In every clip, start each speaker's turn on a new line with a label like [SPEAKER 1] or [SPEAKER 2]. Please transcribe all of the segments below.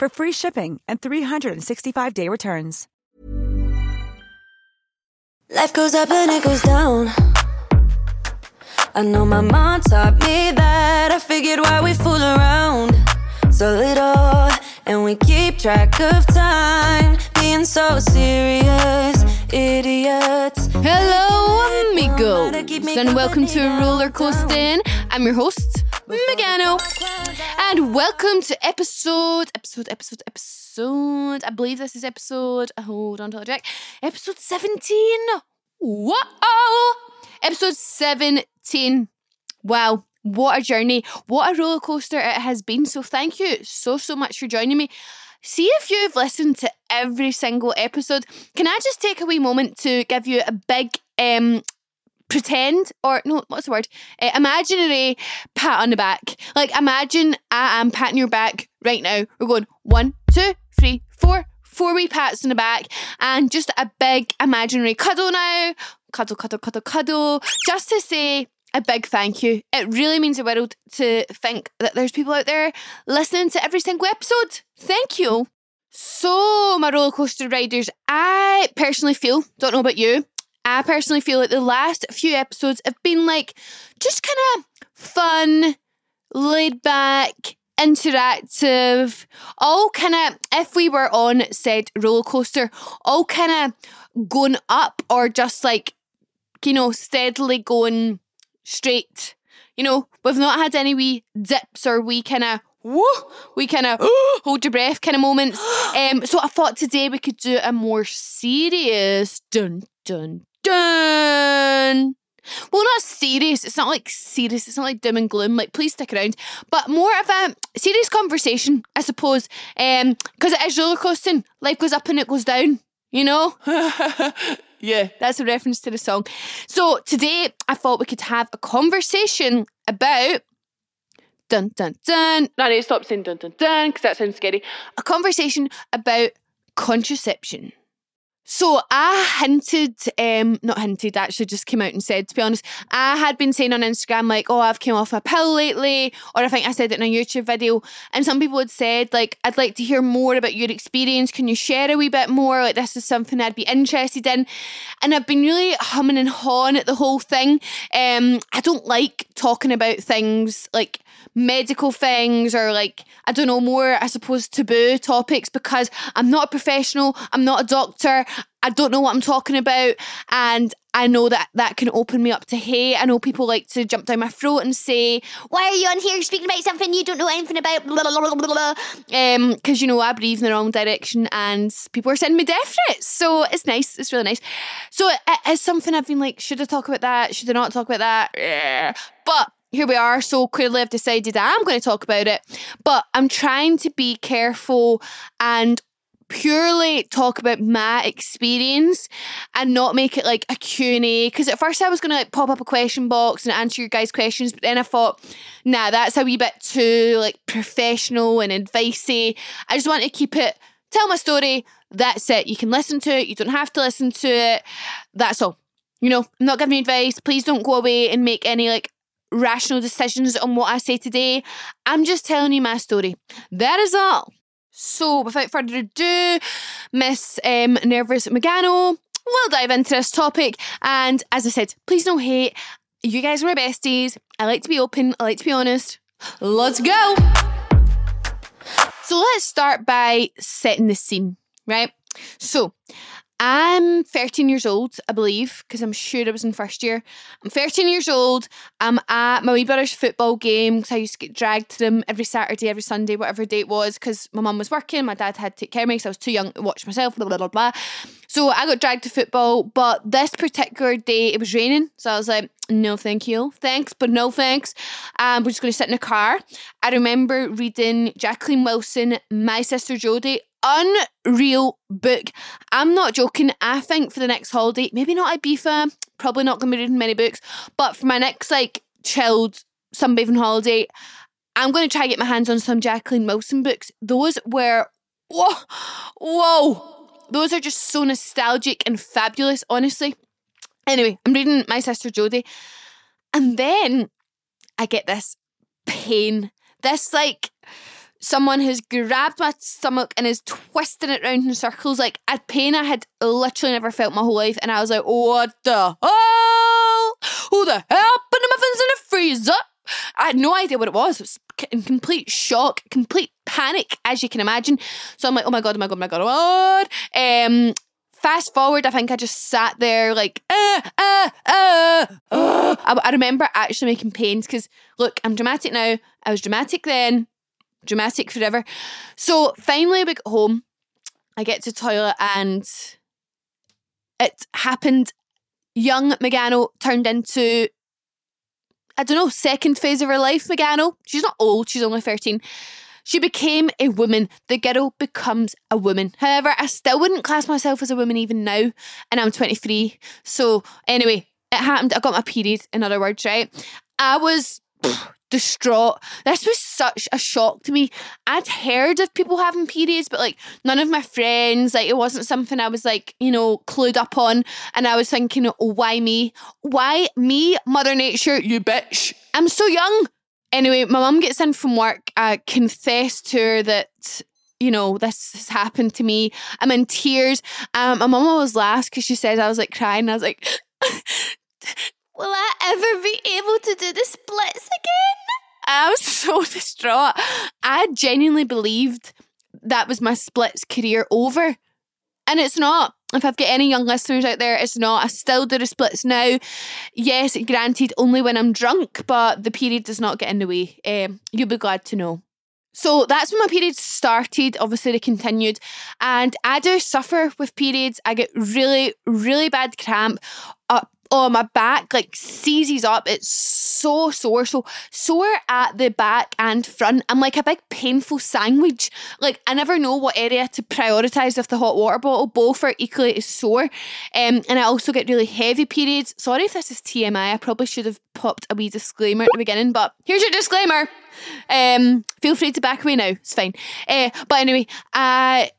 [SPEAKER 1] for free shipping and 365-day returns.
[SPEAKER 2] Life goes up and it goes down. I know my mom taught me that. I figured why we fool around so little and we keep track of time being so serious idiots
[SPEAKER 3] Hello, amigos, and welcome to Roller Coasting. I'm your host, Megano, and welcome to episode, episode, episode, episode. I believe this is episode. Hold on till I check. Episode seventeen. Whoa! Episode seventeen. Wow. What a journey. What a roller coaster it has been. So, thank you so, so much for joining me. See if you've listened to every single episode. Can I just take a wee moment to give you a big um pretend or no, what's the word? Uh, imaginary pat on the back. Like imagine I am patting your back right now. We're going one, two, three, four, four wee pats on the back, and just a big imaginary cuddle now. Cuddle, cuddle, cuddle, cuddle. Just to say a big thank you. It really means the world to think that there's people out there listening to every single episode. Thank you. So, my roller coaster riders, I personally feel, don't know about you, I personally feel like the last few episodes have been like just kind of fun, laid back, interactive, all kind of, if we were on said roller coaster, all kind of going up or just like, you know, steadily going straight. You know, we've not had any wee dips or wee kind of woo, we kind of hold your breath kind of moments. Um, so I thought today we could do a more serious dun dun dun. Well, not serious. It's not like serious. It's not like doom and gloom. Like, please stick around. But more of a serious conversation, I suppose. Um, because it is roller coasting. Life goes up and it goes down. You know. Yeah, that's a reference to the song. So today I thought we could have a conversation about dun dun dun. No, to stop saying dun dun dun because that sounds scary. A conversation about contraception. So I hinted, um, not hinted, actually just came out and said, to be honest, I had been saying on Instagram, like, oh, I've came off a pill lately, or I think I said it in a YouTube video, and some people had said, like, I'd like to hear more about your experience. Can you share a wee bit more? Like, this is something I'd be interested in. And I've been really humming and hawing at the whole thing. Um, I don't like talking about things like medical things or like I don't know more I suppose taboo topics because I'm not a professional I'm not a doctor I don't know what I'm talking about. And I know that that can open me up to hate. I know people like to jump down my throat and say why are you on here speaking about something you don't know anything about? Um because you know I breathe in the wrong direction and people are sending me death threats. So it's nice. It's really nice. So it, it's something I've been like should I talk about that? Should I not talk about that? Yeah. but here we are. So clearly, I've decided I'm going to talk about it, but I'm trying to be careful and purely talk about my experience and not make it like a Q&A because at first I was going to like pop up a question box and answer your guys questions but then I thought nah that's a wee bit too like professional and advicey I just want to keep it tell my story. That's it. You can listen to it. You don't have to listen to it. That's all. You know, I'm not giving you advice. Please don't go away and make any like rational decisions on what I say today. I'm just telling you my story. That is all. So, without further ado, Miss um, Nervous Megano, we'll dive into this topic. And as I said, please don't hate. You guys are my besties. I like to be open. I like to be honest. Let's go. So let's start by setting the scene, right? So I'm 13 years old, I believe, because I'm sure I was in first year. I'm 13 years old. I'm at my wee brother's football game because I used to get dragged to them every Saturday, every Sunday, whatever day it was, because my mum was working, my dad had to take care of me because I was too young to watch myself, blah, blah, blah, blah. So I got dragged to football, but this particular day it was raining. So I was like, no, thank you. Thanks, but no thanks. Um, we're just going to sit in a car. I remember reading Jacqueline Wilson, My Sister Jodie, unreal book. I'm not joking. I think for the next holiday, maybe not Ibiza, probably not going to be reading many books, but for my next like chilled sunbathing holiday, I'm going to try to get my hands on some Jacqueline Wilson books. Those were, whoa, whoa. Those are just so nostalgic and fabulous, honestly. Anyway, I'm reading My Sister Jodie, and then I get this pain. This like someone has grabbed my stomach and is twisting it round in circles like a pain I had literally never felt my whole life. And I was like, what the hell? Who the hell put the muffins in the freezer? I had no idea what it was. It was in complete shock, complete panic, as you can imagine. So I'm like, oh my god, oh my god, oh my god, oh my god. Um, fast forward, I think I just sat there like, uh, uh, uh, uh. I, I remember actually making pains because look, I'm dramatic now. I was dramatic then dramatic forever. So finally, we get home. I get to toilet and it happened. Young Megano turned into, I don't know, second phase of her life. Megano. She's not old. She's only thirteen. She became a woman. The girl becomes a woman. However, I still wouldn't class myself as a woman even now, and I'm 23. So anyway, it happened. I got my period. In other words, right? I was distraught. This was such a shock to me. I'd heard of people having periods, but like none of my friends, like it wasn't something I was like, you know, clued up on. And I was thinking, why me? Why me, Mother Nature, you bitch? I'm so young. Anyway, my mum gets in from work. I confess to her that you know, this has happened to me. I'm in tears. Um, my mum always laughs because she says I was like crying. I was like, will I ever be able to do the splits again? I was so distraught. I genuinely believed that was my splits career over. And it's not. If I've got any young listeners out there, it's not. I still do the splits now. Yes, granted, only when I'm drunk, but the period does not get in the way. Um, you'll be glad to know. So that's when my periods started. Obviously, they continued. And I do suffer with periods. I get really, really bad cramp up oh my back like seizes up. It's so sore so sore at the back and front. I'm like a big painful sandwich. Like i never know what area to prioritize with the hot water bottle both are equally sore. Um, and i also get really heavy periods. Sorry if this is tmi i probably should have popped a wee disclaimer at the beginning but here's your disclaimer. Um, feel free to back away now. It's fine. Uh, but anyway i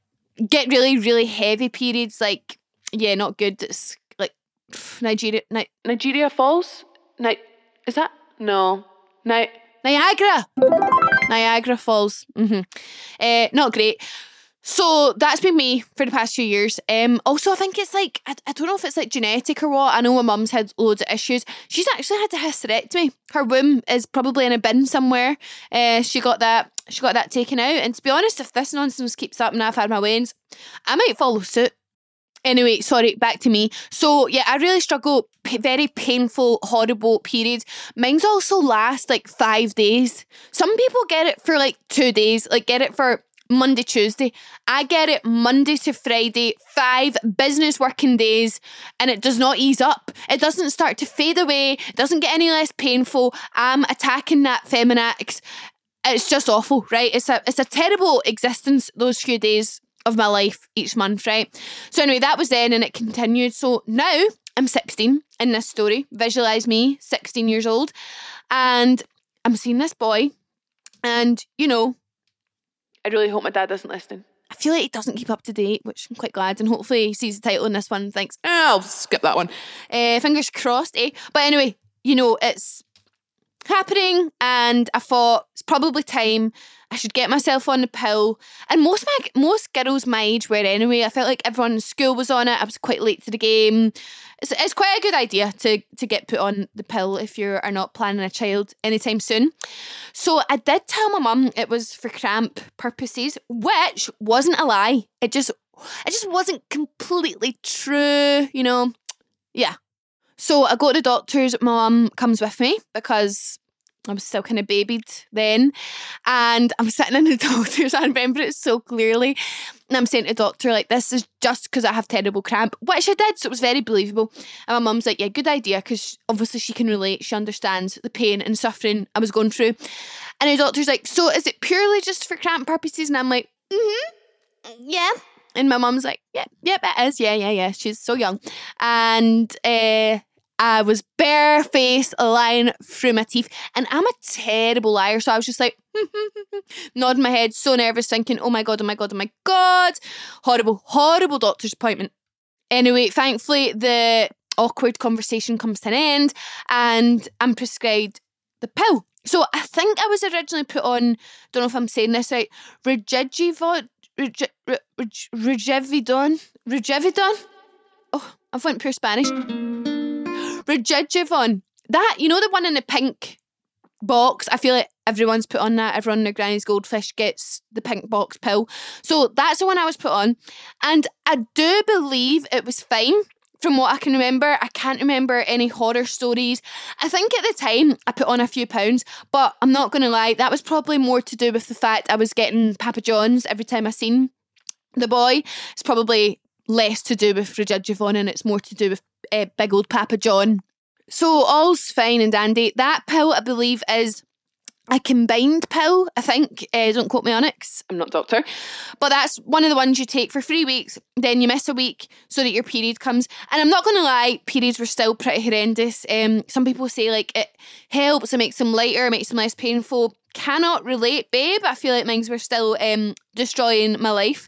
[SPEAKER 3] get really really heavy periods like yeah not good it's Nigeria, Ni- Nigeria Falls. Ni- is that no? Ni- Niagara, Niagara Falls. Mm-hmm. Uh, not great. So that's been me for the past few years. Um, also, I think it's like I, I don't know if it's like genetic or what. I know my mum's had loads of issues. She's actually had a hysterectomy. Her womb is probably in a bin somewhere. Uh, she got that. She got that taken out. And to be honest, if this nonsense keeps up and I've had my wains, I might follow suit. Anyway, sorry, back to me. So, yeah, I really struggle. P- very painful, horrible periods. Mine's also last like five days. Some people get it for like two days, like get it for Monday, Tuesday. I get it Monday to Friday, five business working days, and it does not ease up. It doesn't start to fade away. It doesn't get any less painful. I'm attacking that Feminax. It's just awful, right? It's a it's a terrible existence those few days of my life each month, right? So anyway, that was then and it continued. So now I'm 16 in this story. Visualize me, 16 years old. And I'm seeing this boy. And, you know, I really hope my dad isn't listening. I feel like he doesn't keep up to date, which I'm quite glad. And hopefully he sees the title in this one and thinks, oh, I'll skip that one. Uh, fingers crossed, eh? But anyway, you know, it's happening and I thought it's probably time I should get myself on the pill. And most my most girls my age were anyway. I felt like everyone in school was on it. I was quite late to the game. It's, it's quite a good idea to to get put on the pill if you are not planning a child anytime soon. So I did tell my mum it was for cramp purposes, which wasn't a lie. It just it just wasn't completely true, you know. Yeah. So I go to the doctor's, my mum comes with me because I was still kind of babied then. And I'm sitting in the doctor's, I remember it so clearly. And I'm saying to the doctor, like, this is just because I have terrible cramp, which I did. So it was very believable. And my mum's like, yeah, good idea, because obviously she can relate. She understands the pain and suffering I was going through. And the doctor's like, so is it purely just for cramp purposes? And I'm like, mm hmm, yeah. And my mum's like, yep, yeah, yep, it is. Yeah, yeah, yeah. She's so young. And uh, I was barefaced, lying through my teeth, and I'm a terrible liar. So I was just like, nodding my head, so nervous, thinking, oh my God, oh my God, oh my God. Horrible, horrible doctor's appointment. Anyway, thankfully, the awkward conversation comes to an end, and I'm prescribed the pill. So I think I was originally put on, don't know if I'm saying this right, Regividon, Regividon. Oh, I've went pure Spanish. Regivon. That, you know, the one in the pink box. I feel like everyone's put on that. Everyone in their granny's goldfish gets the pink box pill. So that's the one I was put on. And I do believe it was fine. From what I can remember, I can't remember any horror stories. I think at the time I put on a few pounds, but I'm not going to lie, that was probably more to do with the fact I was getting Papa John's every time I seen the boy. It's probably less to do with Regivon and it's more to do with uh, big old Papa John. So all's fine and dandy. That pill, I believe, is a combined pill, I think. Uh, don't quote me on it I'm not doctor. But that's one of the ones you take for three weeks, then you miss a week so that your period comes. And I'm not going to lie, periods were still pretty horrendous. Um, some people say like it helps, it makes them lighter, it makes them less painful. Cannot relate, babe. I feel like mines were still um, destroying my life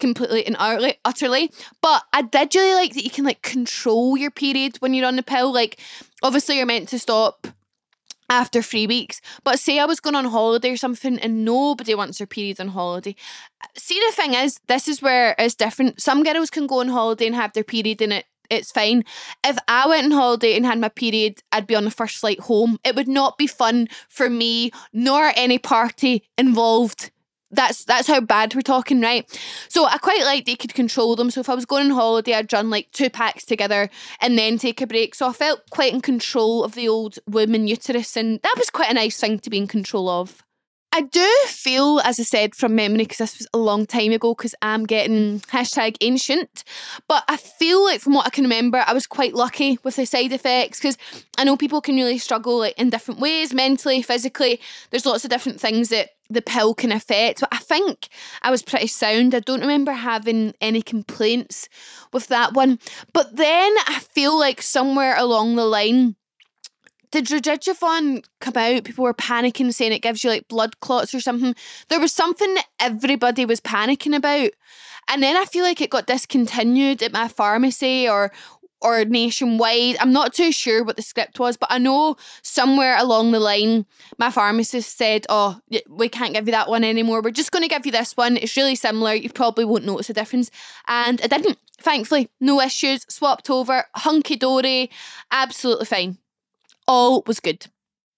[SPEAKER 3] completely and utterly, utterly. But I did really like that you can like control your period when you're on the pill. Like, obviously, you're meant to stop after three weeks. But say I was going on holiday or something and nobody wants their period on holiday. See, the thing is, this is where it's different. Some girls can go on holiday and have their period in it. It's fine. If I went on holiday and had my period, I'd be on the first flight home. It would not be fun for me nor any party involved that's that's how bad we're talking, right? So I quite liked you could control them. So if I was going on holiday, I'd run like two packs together and then take a break. So I felt quite in control of the old woman uterus, and that was quite a nice thing to be in control of. I do feel, as I said from memory, because this was a long time ago, because I'm getting hashtag ancient, but I feel like from what I can remember, I was quite lucky with the side effects because I know people can really struggle like in different ways, mentally, physically. There's lots of different things that the pill can affect, but I think I was pretty sound. I don't remember having any complaints with that one. But then I feel like somewhere along the line, did Regivon come out? People were panicking, saying it gives you like blood clots or something. There was something that everybody was panicking about. And then I feel like it got discontinued at my pharmacy or or nationwide. I'm not too sure what the script was, but I know somewhere along the line, my pharmacist said, Oh, we can't give you that one anymore. We're just going to give you this one. It's really similar. You probably won't notice a difference. And I didn't. Thankfully, no issues. Swapped over, hunky dory, absolutely fine all was good.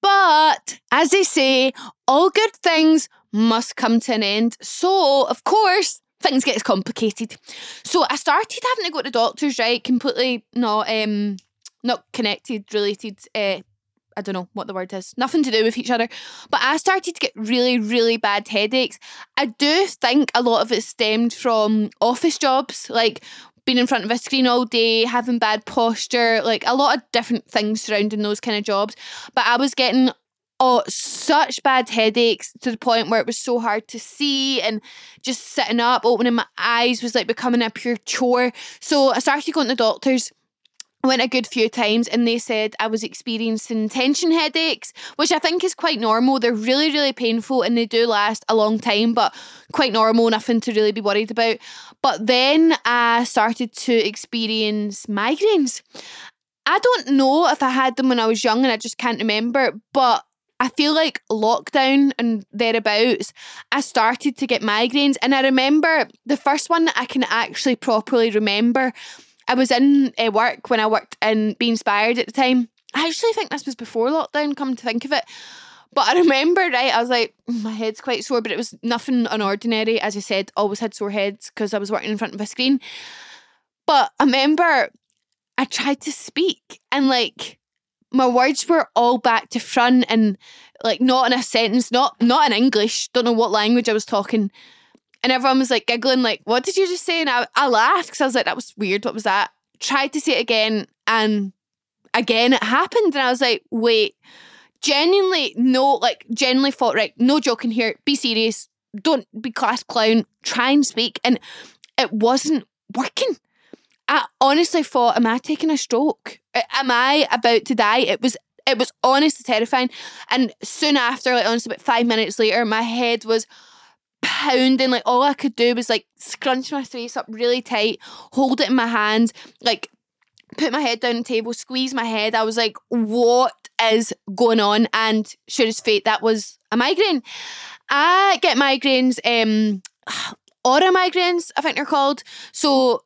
[SPEAKER 3] But as they say, all good things must come to an end. So, of course, things get complicated. So I started having to go to doctors, right? Completely not um not connected, related, uh, I don't know what the word is, nothing to do with each other. But I started to get really, really bad headaches. I do think a lot of it stemmed from office jobs, like being in front of a screen all day, having bad posture, like a lot of different things surrounding those kind of jobs. But I was getting oh such bad headaches to the point where it was so hard to see and just sitting up, opening my eyes was like becoming a pure chore. So I started going to doctors went a good few times and they said I was experiencing tension headaches, which I think is quite normal. They're really, really painful and they do last a long time, but quite normal, nothing to really be worried about. But then I started to experience migraines. I don't know if I had them when I was young and I just can't remember, but I feel like lockdown and thereabouts, I started to get migraines. And I remember the first one that I can actually properly remember I was in uh, work when I worked in Be Inspired at the time. I actually think this was before lockdown, come to think of it. But I remember, right, I was like, my head's quite sore, but it was nothing unordinary. As I said, always had sore heads because I was working in front of a screen. But I remember I tried to speak and like my words were all back to front and like not in a sentence, not not in English, don't know what language I was talking. And everyone was like giggling, like, what did you just say? And I, I laughed because I was like, that was weird. What was that? Tried to say it again and again it happened. And I was like, wait, genuinely, no, like, genuinely thought, right, no joking here, be serious, don't be class clown, try and speak. And it wasn't working. I honestly thought, am I taking a stroke? Am I about to die? It was it was honestly terrifying. And soon after, like honestly, about five minutes later, my head was pounding. Like all I could do was like scrunch my face up really tight, hold it in my hands, like put my head down the table, squeeze my head. I was like, what is going on? And sure as fate, that was a migraine. I get migraines, um, aura migraines, I think they're called. So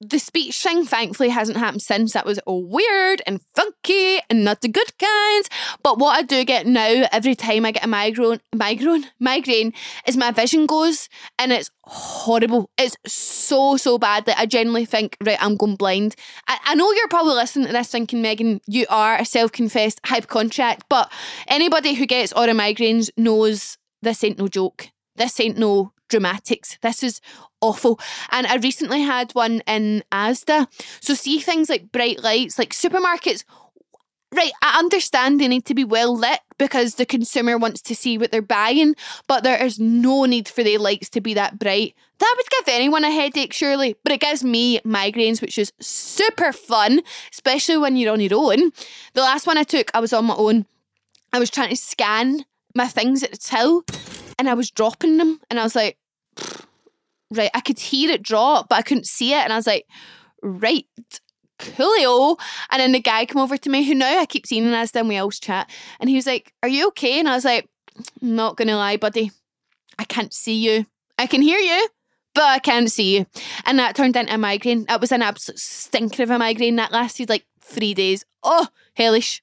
[SPEAKER 3] the speech thing thankfully hasn't happened since. That was all weird and funky and not the good kinds. But what I do get now every time I get a migraine, migraine, migraine, is my vision goes and it's horrible. It's so so bad that I generally think right, I'm going blind. I, I know you're probably listening to this thinking, Megan, you are a self-confessed hypochondriac, but anybody who gets aura migraines knows this ain't no joke. This ain't no dramatics. This is awful. And I recently had one in Asda. So see things like bright lights, like supermarkets. Right, I understand they need to be well lit because the consumer wants to see what they're buying, but there is no need for the lights to be that bright. That would give anyone a headache, surely, but it gives me migraines, which is super fun, especially when you're on your own. The last one I took, I was on my own. I was trying to scan my things at the till and I was dropping them, and I was like, right, I could hear it drop, but I couldn't see it. And I was like, right, coolio. And then the guy came over to me, who now I keep seeing and we always chat. And he was like, Are you okay? And I was like, Not gonna lie, buddy. I can't see you. I can hear you, but I can't see you. And that turned into a migraine. That was an absolute stinker of a migraine. That lasted like three days. Oh, hellish.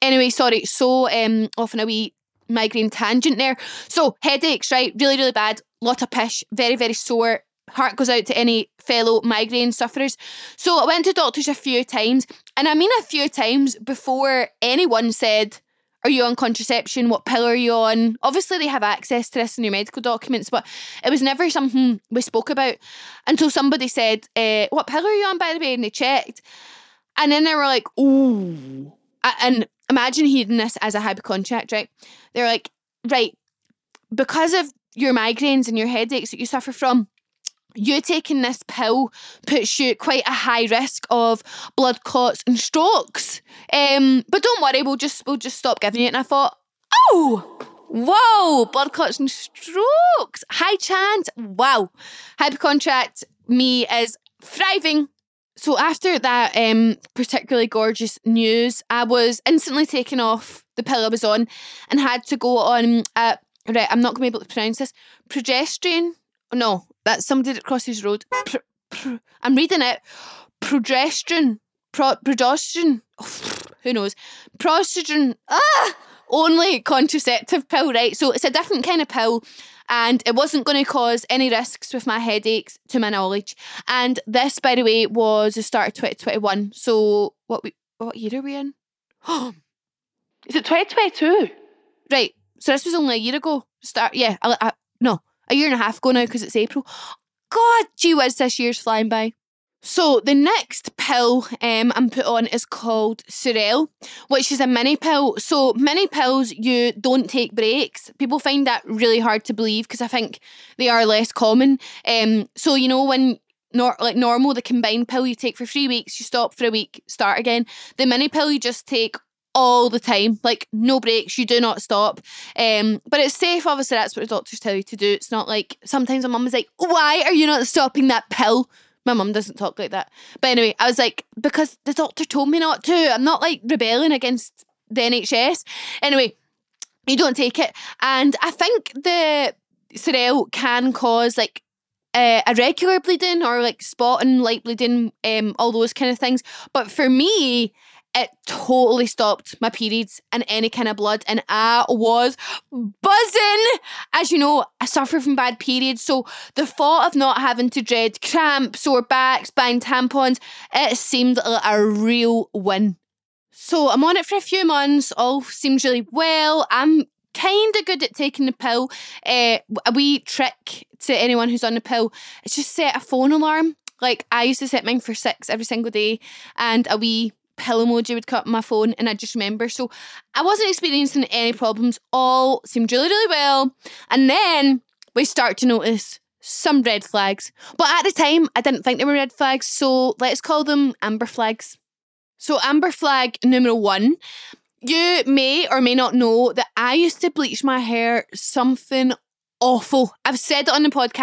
[SPEAKER 3] Anyway, sorry. So um off on a wee migraine tangent there. So headaches, right? Really, really bad lot of pish, very, very sore. Heart goes out to any fellow migraine sufferers. So I went to doctors a few times, and I mean a few times before anyone said, Are you on contraception? What pill are you on? Obviously, they have access to this in your medical documents, but it was never something we spoke about until somebody said, uh, What pill are you on, by the way? And they checked. And then they were like, Ooh. And imagine hearing this as a hypochondriac, right? They're like, Right, because of your migraines and your headaches that you suffer from, you taking this pill puts you at quite a high risk of blood clots and strokes. Um, but don't worry, we'll just we'll just stop giving it. And I thought, oh, whoa, blood clots and strokes, high chance. Wow, hypochondriac me is thriving. So after that um, particularly gorgeous news, I was instantly taken off the pill I was on and had to go on a Right, I'm not going to be able to pronounce this. Progesterone. No, that's somebody that crosses road. I'm reading it. Progesterone. Pro, progesterone. Oh, who knows? Progesterone. Ah! Only contraceptive pill, right? So it's a different kind of pill and it wasn't going to cause any risks with my headaches to my knowledge. And this, by the way, was the start of 2021. So what we what year are we in? Is it 2022? Right. So this was only a year ago. Start, yeah, I, I, no, a year and a half ago now because it's April. God, gee whiz, this year's flying by. So the next pill um, I'm put on is called Cerelle, which is a mini pill. So mini pills, you don't take breaks. People find that really hard to believe because I think they are less common. Um, so you know when nor like normal, the combined pill you take for three weeks, you stop for a week, start again. The mini pill you just take all the time, like no breaks, you do not stop. Um, but it's safe, obviously, that's what the doctors tell you to do. It's not like sometimes my mum is like, Why are you not stopping that pill? My mum doesn't talk like that. But anyway, I was like, because the doctor told me not to. I'm not like rebelling against the NHS. Anyway, you don't take it. And I think the Cerelle can cause like uh, irregular bleeding or like spotting, light bleeding, um, all those kind of things. But for me, it totally stopped my periods and any kind of blood, and I was buzzing. As you know, I suffer from bad periods, so the thought of not having to dread cramps, sore backs, buying tampons, it seemed like a real win. So I'm on it for a few months, all seems really well. I'm kind of good at taking the pill. Uh, a wee trick to anyone who's on the pill is just set a phone alarm. Like I used to set mine for six every single day, and a wee pill emoji would cut my phone, and I just remember. So I wasn't experiencing any problems. All seemed really, really well. And then we start to notice some red flags. But at the time, I didn't think they were red flags, so let's call them amber flags. So, amber flag number one you may or may not know that I used to bleach my hair something awful. I've said it on the podcast.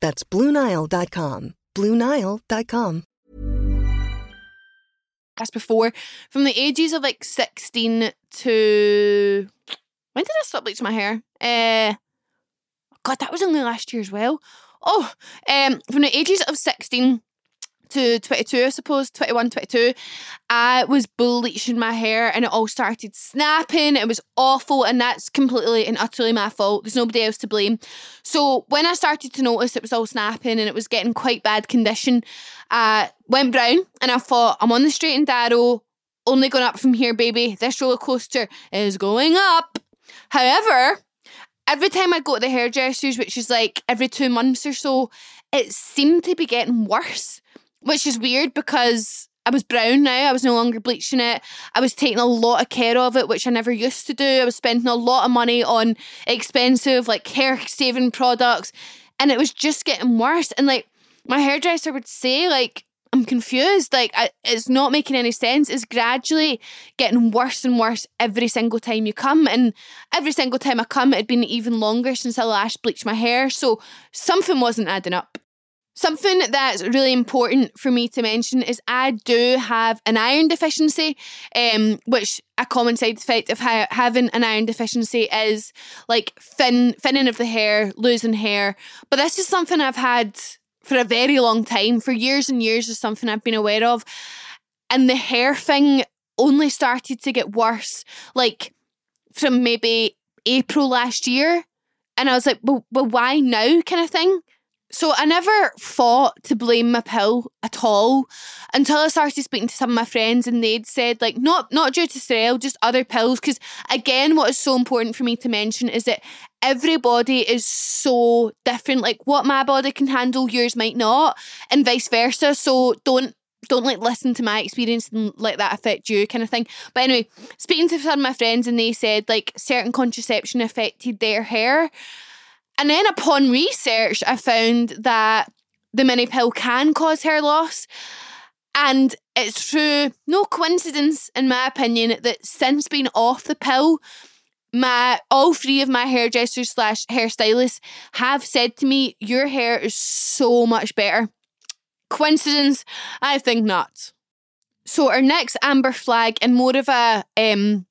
[SPEAKER 4] That's BlueNile.com. BlueNile.com.
[SPEAKER 3] As before, from the ages of like 16 to. When did I stop bleaching my hair? Uh, God, that was only last year as well. Oh, um, from the ages of 16 to 22, I suppose, 21, 22, I was bleaching my hair and it all started snapping. It was awful, and that's completely and utterly my fault. There's nobody else to blame. So, when I started to notice it was all snapping and it was getting quite bad condition, I went brown and I thought, I'm on the straight and narrow, only going up from here, baby. This roller coaster is going up. However, every time I go to the hairdressers, which is like every two months or so, it seemed to be getting worse which is weird because I was brown now. I was no longer bleaching it. I was taking a lot of care of it, which I never used to do. I was spending a lot of money on expensive, like hair saving products, and it was just getting worse. And like my hairdresser would say, like, I'm confused. Like, I, it's not making any sense. It's gradually getting worse and worse every single time you come. And every single time I come, it had been even longer since I last bleached my hair. So something wasn't adding up. Something that's really important for me to mention is I do have an iron deficiency, um, which a common side effect of ha- having an iron deficiency is like thin, thinning of the hair, losing hair. But this is something I've had for a very long time, for years and years, is something I've been aware of. And the hair thing only started to get worse, like from maybe April last year. And I was like, well, well why now, kind of thing. So I never thought to blame my pill at all until I started speaking to some of my friends and they'd said like not not due to Strel, just other pills. Because again, what is so important for me to mention is that everybody is so different. Like what my body can handle, yours might not, and vice versa. So don't don't like listen to my experience and let that affect you kind of thing. But anyway, speaking to some of my friends and they said like certain contraception affected their hair. And then upon research, I found that the mini pill can cause hair loss. And it's true, no coincidence, in my opinion, that since being off the pill, my all three of my hairdressers slash hairstylists have said to me, Your hair is so much better. Coincidence? I think not. So our next amber flag and more of a um,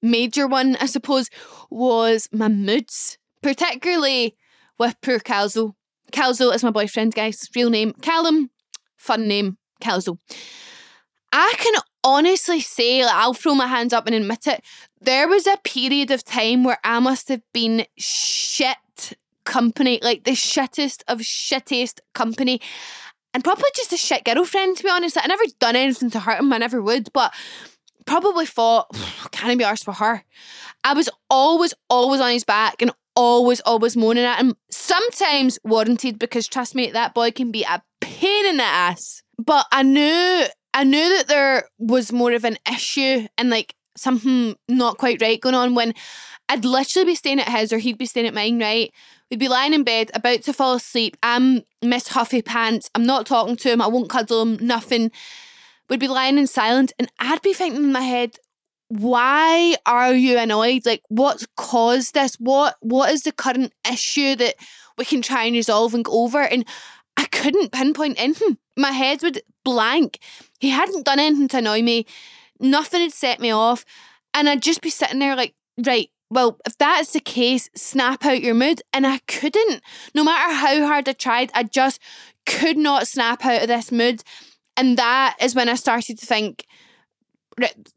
[SPEAKER 3] major one, I suppose, was my moods particularly with poor Calzo. Calzo is my boyfriend, guys. Real name Callum, fun name Calzo. I can honestly say, like, I'll throw my hands up and admit it. There was a period of time where I must have been shit company, like the shittest of shittiest company. And probably just a shit girlfriend, to be honest. Like, I never done anything to hurt him, I never would, but probably thought, can I be arsed for her? I was always, always on his back and always, always moaning at him. Sometimes warranted because trust me, that boy can be a pain in the ass. But I knew I knew that there was more of an issue and like something not quite right going on when I'd literally be staying at his or he'd be staying at mine, right? We'd be lying in bed, about to fall asleep. I'm Miss Huffy Pants. I'm not talking to him. I won't cuddle him, nothing. We'd be lying in silence and I'd be thinking in my head, why are you annoyed? Like what's caused this? What what is the current issue that we can try and resolve and go over? And I couldn't pinpoint anything. My head would blank. He hadn't done anything to annoy me. Nothing had set me off. And I'd just be sitting there like, right, well, if that's the case, snap out your mood. And I couldn't. No matter how hard I tried, I just could not snap out of this mood. And that is when I started to think,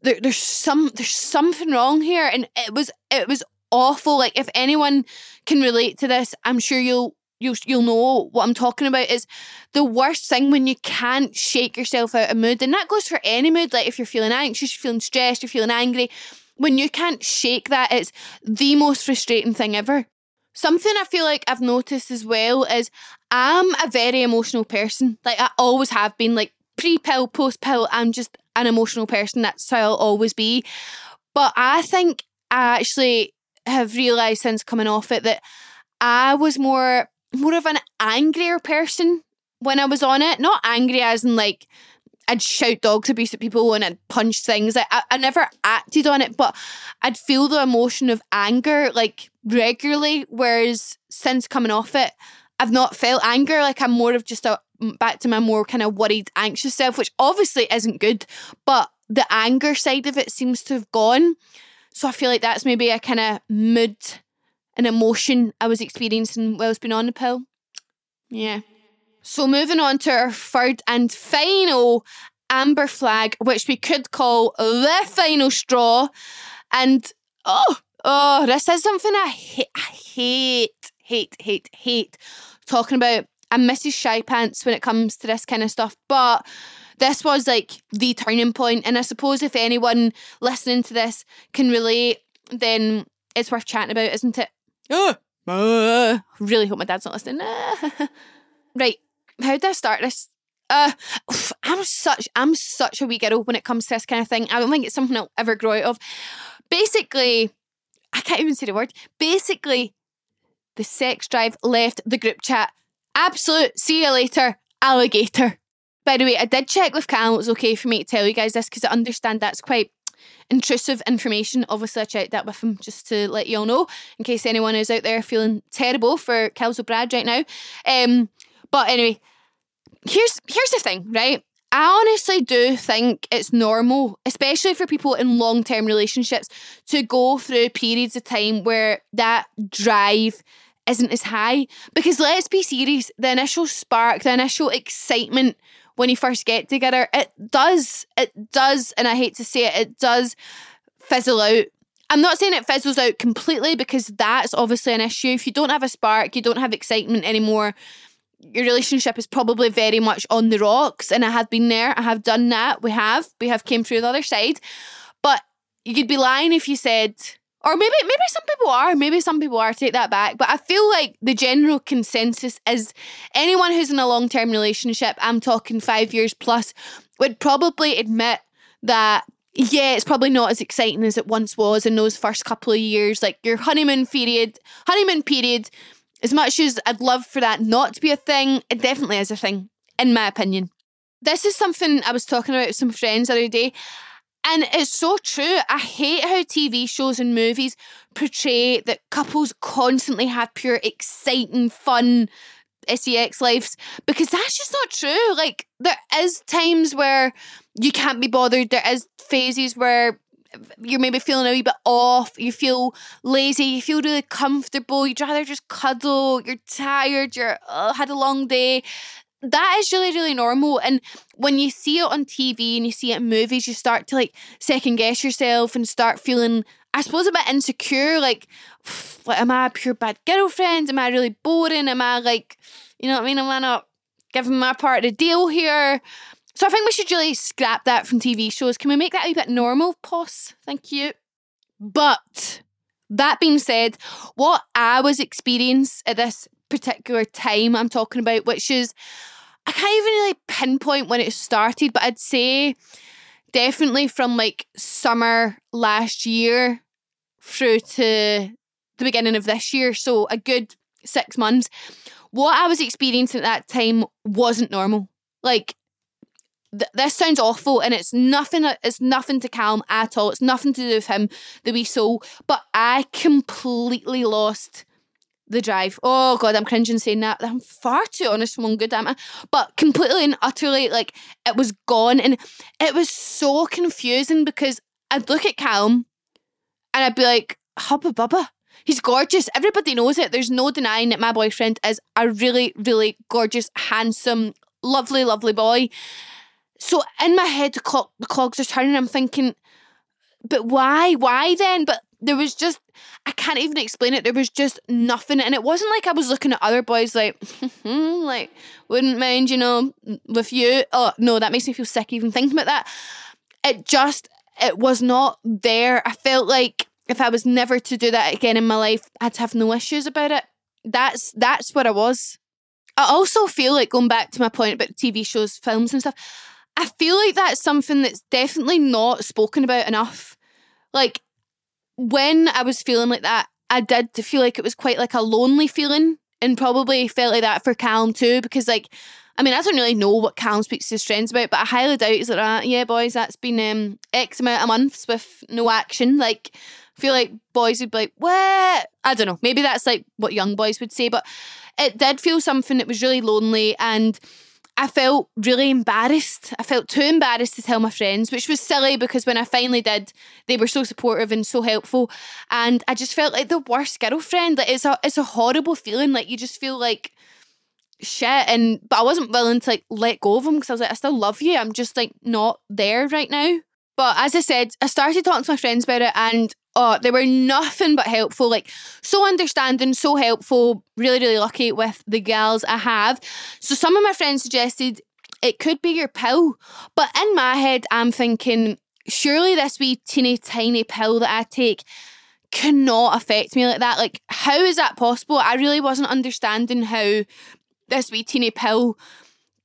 [SPEAKER 3] there, there's some there's something wrong here and it was it was awful. Like if anyone can relate to this i'm sure you'll you'll you'll know what i'm talking about is the worst thing when you can't shake yourself out of mood and that goes for any mood like if you're feeling anxious you're feeling stressed you're feeling angry when you can't shake that it's the most frustrating thing ever. Something i feel like i've noticed as well is i'm a very emotional person. Like i always have been like pre pill, post pill, I'm just an emotional person. That's how I'll always be. But I think I actually have realised since coming off it that I was more more of an angrier person when I was on it. Not angry as in like I'd shout dogs abuse at people and I'd punch things. I, I, I never acted on it, but I'd feel the emotion of anger like regularly. Whereas since coming off it, I've not felt anger. Like I'm more of just a back to my more kind of worried, anxious self, which obviously isn't good, but the anger side of it seems to have gone. So I feel like that's maybe a kind of mood and emotion I was experiencing whilst being on the pill. Yeah. So moving on to our third and final amber flag, which we could call the final straw. And oh, oh, this is something I hate, I hate, hate, hate, hate talking about. I'm Mrs. Shy Pants when it comes to this kind of stuff, but this was like the turning point. And I suppose if anyone listening to this can relate, then it's worth chatting about, isn't it? Oh, uh, really hope my dad's not listening. right, how did I start this? Uh, I'm such I'm such a wee girl when it comes to this kind of thing. I don't think it's something I'll ever grow out of. Basically, I can't even say the word. Basically, the sex drive left the group chat Absolute. See you later, alligator. By the way, I did check with Callum. It was okay for me to tell you guys this because I understand that's quite intrusive information. Obviously, I checked that with him just to let you all know in case anyone is out there feeling terrible for Calzo Brad right now. Um, but anyway, here's here's the thing, right? I honestly do think it's normal, especially for people in long term relationships, to go through periods of time where that drive isn't as high. Because let's be serious, the initial spark, the initial excitement when you first get together, it does, it does, and I hate to say it, it does fizzle out. I'm not saying it fizzles out completely because that's obviously an issue. If you don't have a spark, you don't have excitement anymore, your relationship is probably very much on the rocks and I have been there. I have done that. We have. We have came through the other side. But you could be lying if you said or maybe maybe some people are, maybe some people are, take that back. But I feel like the general consensus is anyone who's in a long term relationship, I'm talking five years plus, would probably admit that yeah, it's probably not as exciting as it once was in those first couple of years. Like your honeymoon period, honeymoon period, as much as I'd love for that not to be a thing, it definitely is a thing, in my opinion. This is something I was talking about with some friends the other day. And it's so true. I hate how TV shows and movies portray that couples constantly have pure, exciting, fun sex lives because that's just not true. Like, there is times where you can't be bothered, there is phases where you're maybe feeling a wee bit off, you feel lazy, you feel really comfortable, you'd rather just cuddle, you're tired, you're uh, had a long day that is really really normal. And when you see it on tv and you see it in movies you start to like second guess yourself and start feeling i suppose a bit insecure like, like am i a pure bad girlfriend? Am i really boring? Am i like you know what i mean? Am i not giving my part of the deal here? So i think we should really scrap that from tv shows. Can we make that a bit normal pos thank you. But that being said what i was experiencing at this particular time I'm talking about, which is I can't even really pinpoint when it started, but I'd say definitely from like summer last year through to the beginning of this year. So a good six months. What I was experiencing at that time wasn't normal. Like th- this sounds awful and it's nothing it's nothing to Calum at all. It's nothing to do with him, the wee soul. But I completely lost the drive. Oh god, I'm cringing saying that. I'm far too honest for one good am I? But completely and utterly, like it was gone, and it was so confusing because I'd look at Calum, and I'd be like, Hubba Bubba. He's gorgeous. Everybody knows it. There's no denying that my boyfriend is a really, really gorgeous, handsome, lovely, lovely boy. So in my head, the, clock, the clogs are turning. I'm thinking, but why? Why then? But there was just I can't even explain it. There was just nothing, and it wasn't like I was looking at other boys like, like wouldn't mind, you know, with you. Oh no, that makes me feel sick even thinking about that. It just it was not there. I felt like if I was never to do that again in my life, I'd have no issues about it. That's that's what I was. I also feel like going back to my point about TV shows, films, and stuff. I feel like that's something that's definitely not spoken about enough. Like when I was feeling like that, I did feel like it was quite like a lonely feeling and probably felt like that for Calum too because like I mean I don't really know what Calum speaks to his friends about but I highly doubt he's like ah, yeah boys that's been um, X amount of months with no action. Like I feel like boys would be like what? I don't know. Maybe that's like what young boys would say but it did feel something that was really lonely and I felt really embarrassed. I felt too embarrassed to tell my friends, which was silly because when I finally did, they were so supportive and so helpful. And I just felt like the worst girlfriend. Like it's a it's a horrible feeling. Like you just feel like shit. And but I wasn't willing to like let go of them because I was like, I still love you. I'm just like not there right now. But as I said, I started talking to my friends about it and oh, they were nothing but helpful, like so understanding, so helpful. Really, really lucky with the girls I have. So some of my friends suggested it could be your pill, but in my head, I'm thinking surely this wee teeny tiny pill that I take cannot affect me like that. Like, how is that possible? I really wasn't understanding how this wee teeny pill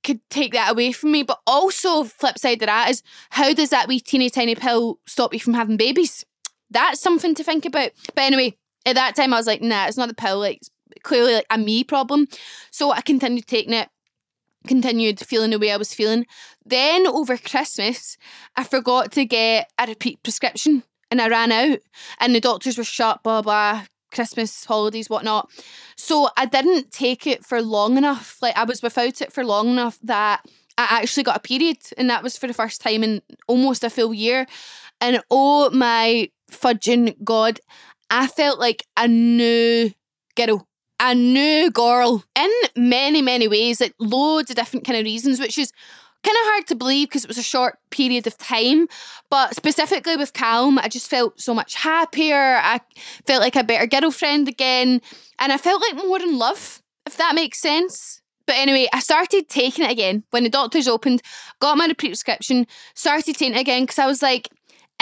[SPEAKER 3] could take that away from me. But also, flip side of that is how does that wee teeny tiny pill stop you from having babies? That's something to think about. But anyway, at that time I was like, nah, it's not the pill. Like it's clearly like a me problem. So I continued taking it, continued feeling the way I was feeling. Then over Christmas, I forgot to get a repeat prescription and I ran out and the doctors were shut, blah blah. Christmas holidays, whatnot. So I didn't take it for long enough. Like I was without it for long enough that I actually got a period, and that was for the first time in almost a full year. And oh my fudging God, I felt like a new girl. A new girl in many, many ways, like loads of different kind of reasons, which is kind of hard to believe because it was a short period of time. But specifically with Calum, I just felt so much happier. I felt like a better girlfriend again. And I felt like more in love, if that makes sense. But anyway, I started taking it again when the doctors opened, got my prescription, started taking it again because I was like,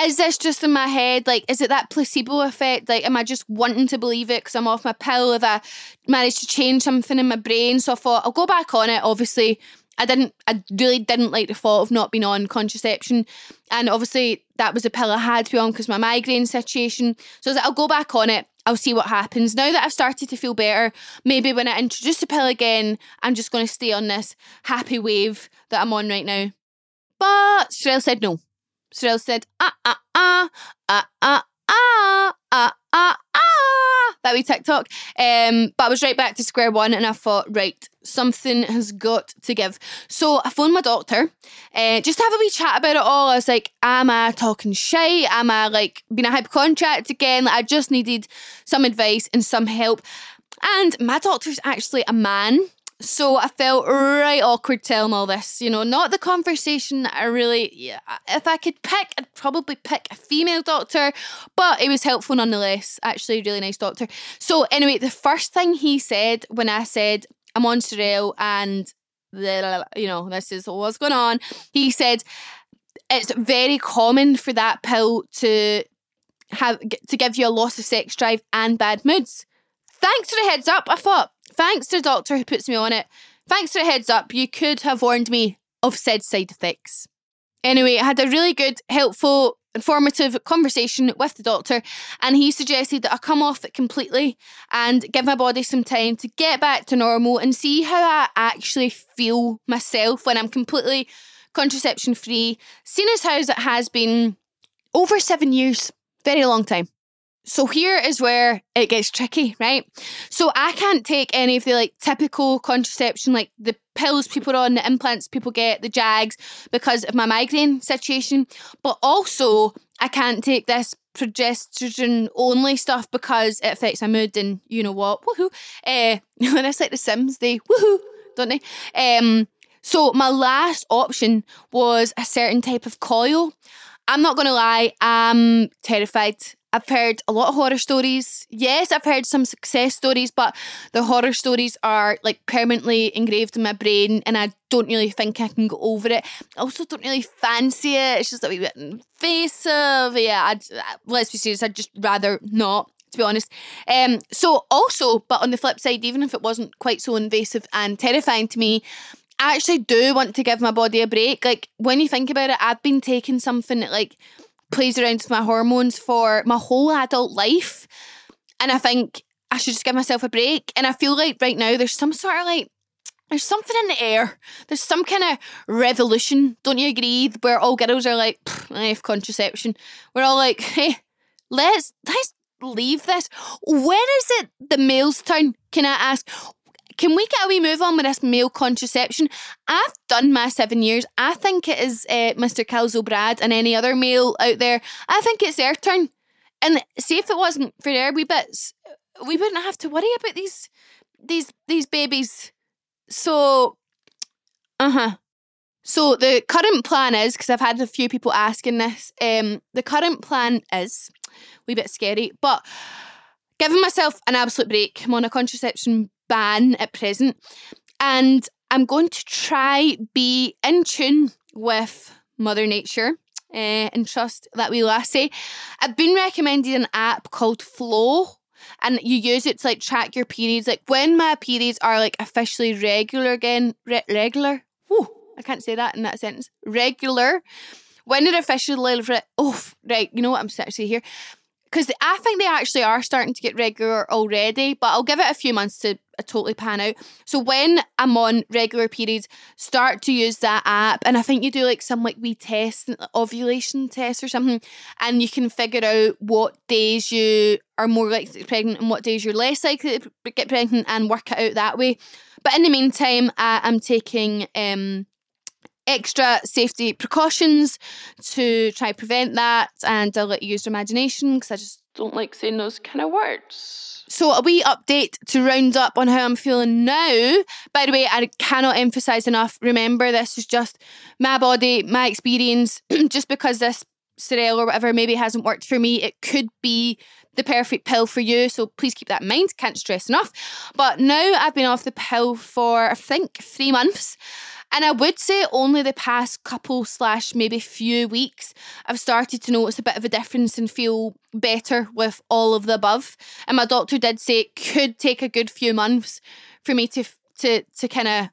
[SPEAKER 3] is this just in my head? Like, is it that placebo effect? Like, am I just wanting to believe it because I'm off my pill? Have I managed to change something in my brain? So I thought I'll go back on it. Obviously, I didn't, I really didn't like the thought of not being on contraception. And obviously, that was a pill I had to be on because my migraine situation. So I was like, I'll go back on it. I'll see what happens. Now that I've started to feel better, maybe when I introduce the pill again, I'm just going to stay on this happy wave that I'm on right now. But Cerelle said no. Cerelle said, ah, ah, ah, ah, ah, ah, ah, ah, ah, that wee TikTok. Um, but I was right back to square one and I thought, right, something has got to give. So I phoned my doctor, uh, just to have a wee chat about it all. I was like, am I talking shit? Am I like being a hypochondriac again? Like, I just needed some advice and some help. And my doctor's actually a man. So I felt right awkward telling all this, you know, not the conversation I really, yeah, if I could pick, I'd probably pick a female doctor, but it was helpful nonetheless. Actually, really nice doctor. So, anyway, the first thing he said when I said, I'm on Cerelle and, the, you know, this is what's going on, he said, it's very common for that pill to have to give you a loss of sex drive and bad moods. Thanks for the heads up. I thought Thanks to the doctor who puts me on it. Thanks for the heads up. You could have warned me of said side effects. Anyway, I had a really good, helpful, informative conversation with the doctor, and he suggested that I come off it completely and give my body some time to get back to normal and see how I actually feel myself when I'm completely contraception free. Seeing as how it has been over seven years, very long time. So here is where it gets tricky, right? So I can't take any of the like typical contraception, like the pills people are on, the implants people get, the jags, because of my migraine situation. But also, I can't take this progesterone only stuff because it affects my mood and you know what? Woohoo! Uh, when it's like The Sims, they woohoo, don't they? Um, so my last option was a certain type of coil. I'm not gonna lie, I'm terrified I've heard a lot of horror stories. Yes, I've heard some success stories, but the horror stories are like permanently engraved in my brain and I don't really think I can go over it. I also don't really fancy it. It's just a wee bit invasive. Yeah, I'd, let's be serious, I'd just rather not to be honest. Um, so also, but on the flip side, even if it wasn't quite so invasive and terrifying to me, I actually do want to give my body a break. Like when you think about it, I've been taking something that like plays around with my hormones for my whole adult life. And I think I should just give myself a break. And I feel like right now there's some sort of like, there's something in the air. There's some kind of revolution. Don't you agree? Where all girls are like, I have contraception. We're all like, hey, let's let's leave this. When is it the male's turn? Can I ask? Can we get a wee move on with this male contraception? I've done my seven years. I think it is uh, Mr. Calzo Brad and any other male out there. I think it's their turn. And see if it wasn't for their wee bits, we wouldn't have to worry about these these these babies. So, uh huh. So the current plan is because I've had a few people asking this. Um, the current plan is wee bit scary, but giving myself an absolute break. I'm on a contraception ban at present. And I'm going to try be in tune with Mother Nature uh, and trust that we lassie. I've been recommended an app called Flo And you use it to like track your periods. Like when my periods are like officially regular again, re- regular. Whoa, I can't say that in that sentence. Regular. When they're officially, re- oh, right, you know what I'm starting to say here because I think they actually are starting to get regular already, but I'll give it a few months to uh, totally pan out. So when I'm on regular periods, start to use that app, and I think you do like some like wee test, ovulation test or something, and you can figure out what days you are more likely to get pregnant and what days you're less likely to get pregnant, and work it out that way. But in the meantime, I'm taking um extra safety precautions to try prevent that and I'll let you use your imagination because I just don't like saying those kind of words. So a wee update to round up on how I'm feeling now. By the way, I cannot emphasize enough. Remember, this is just my body, my experience. just because this Cerelle or whatever maybe hasn't worked for me, it could be the perfect pill for you. So please keep that in mind. Can't stress enough. But now I've been off the pill for, I think, three months. And I would say only the past couple slash maybe few weeks, I've started to notice a bit of a difference and feel better with all of the above. And my doctor did say it could take a good few months for me to to to kind of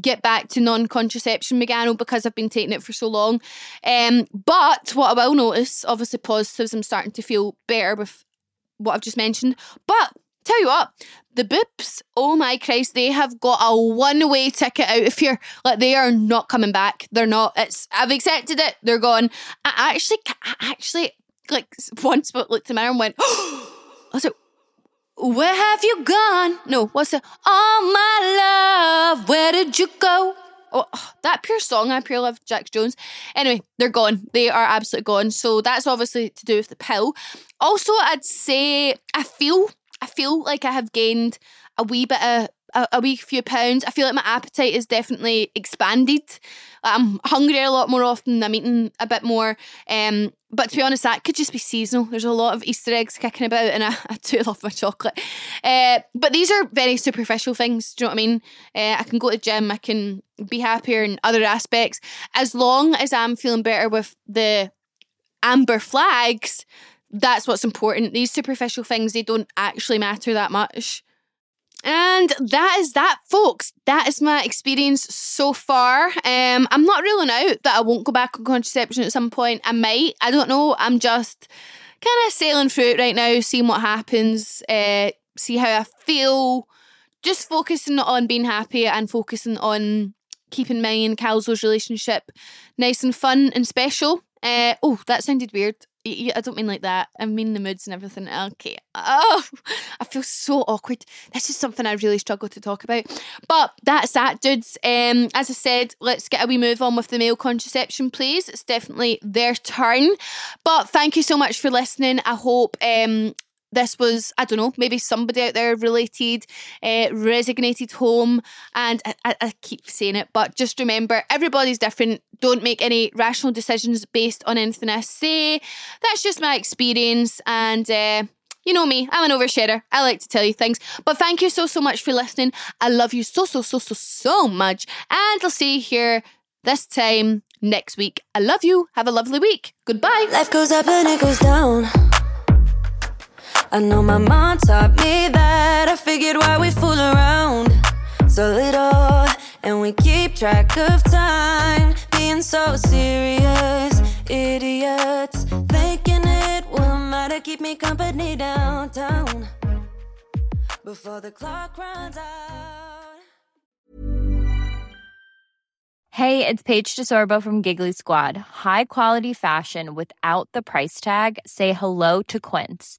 [SPEAKER 3] get back to non-contraception Megano because I've been taking it for so long. Um, but what I will notice, obviously positives, I'm starting to feel better with what I've just mentioned. But tell you what, the boobs, oh my Christ, they have got a one-way ticket out of here. Like they are not coming back. They're not. It's I've accepted it. They're gone. I actually, I actually, like once but looked at my and went, oh, I was like, where have you gone? No, what's it? Oh my love, where did you go? Oh, that pure song, I pure love Jax Jones. Anyway, they're gone. They are absolutely gone. So that's obviously to do with the pill. Also, I'd say I feel I feel like I have gained a wee bit of a, a wee few pounds. I feel like my appetite is definitely expanded. I'm hungry a lot more often. I'm eating a bit more. Um, but to be honest, that could just be seasonal. There's a lot of Easter eggs kicking about, and I, I do love my chocolate. Uh, but these are very superficial things. Do you know what I mean? Uh, I can go to the gym. I can be happier in other aspects. As long as I'm feeling better with the amber flags, that's what's important. These superficial things, they don't actually matter that much. And that is that, folks. That is my experience so far. Um, I'm not ruling out that I won't go back on contraception at some point. I might. I don't know. I'm just kind of sailing through it right now, seeing what happens, uh, see how I feel. Just focusing on being happy and focusing on keeping my and Calzo's relationship nice and fun and special. Uh, oh, that sounded weird. I don't mean like that. I mean the moods and everything. Okay. Oh, I feel so awkward. This is something I really struggle to talk about. But that's that, dudes. Um, as I said, let's get a wee move on with the male contraception, please. It's definitely their turn. But thank you so much for listening. I hope um, this was, I don't know, maybe somebody out there related, uh, resignated home. And I, I, keep saying it, but just remember everybody's different. Don't make any rational decisions based on anything I say. That's just my experience. And, uh, you know me, I'm an oversharer. I like to tell you things. But thank you so, so much for listening. I love you so, so, so, so, so much. And I'll see you here this time next week. I love you. Have a lovely week. Goodbye.
[SPEAKER 2] Life goes up and it goes down. I know my mom taught me that. I figured why we fool around so little, and we keep track of time, being so serious. Idiots thinking it will matter, keep me company downtown before the clock runs out.
[SPEAKER 5] Hey, it's Paige DeSorbo from Giggly Squad. High quality fashion without the price tag. Say hello to Quince.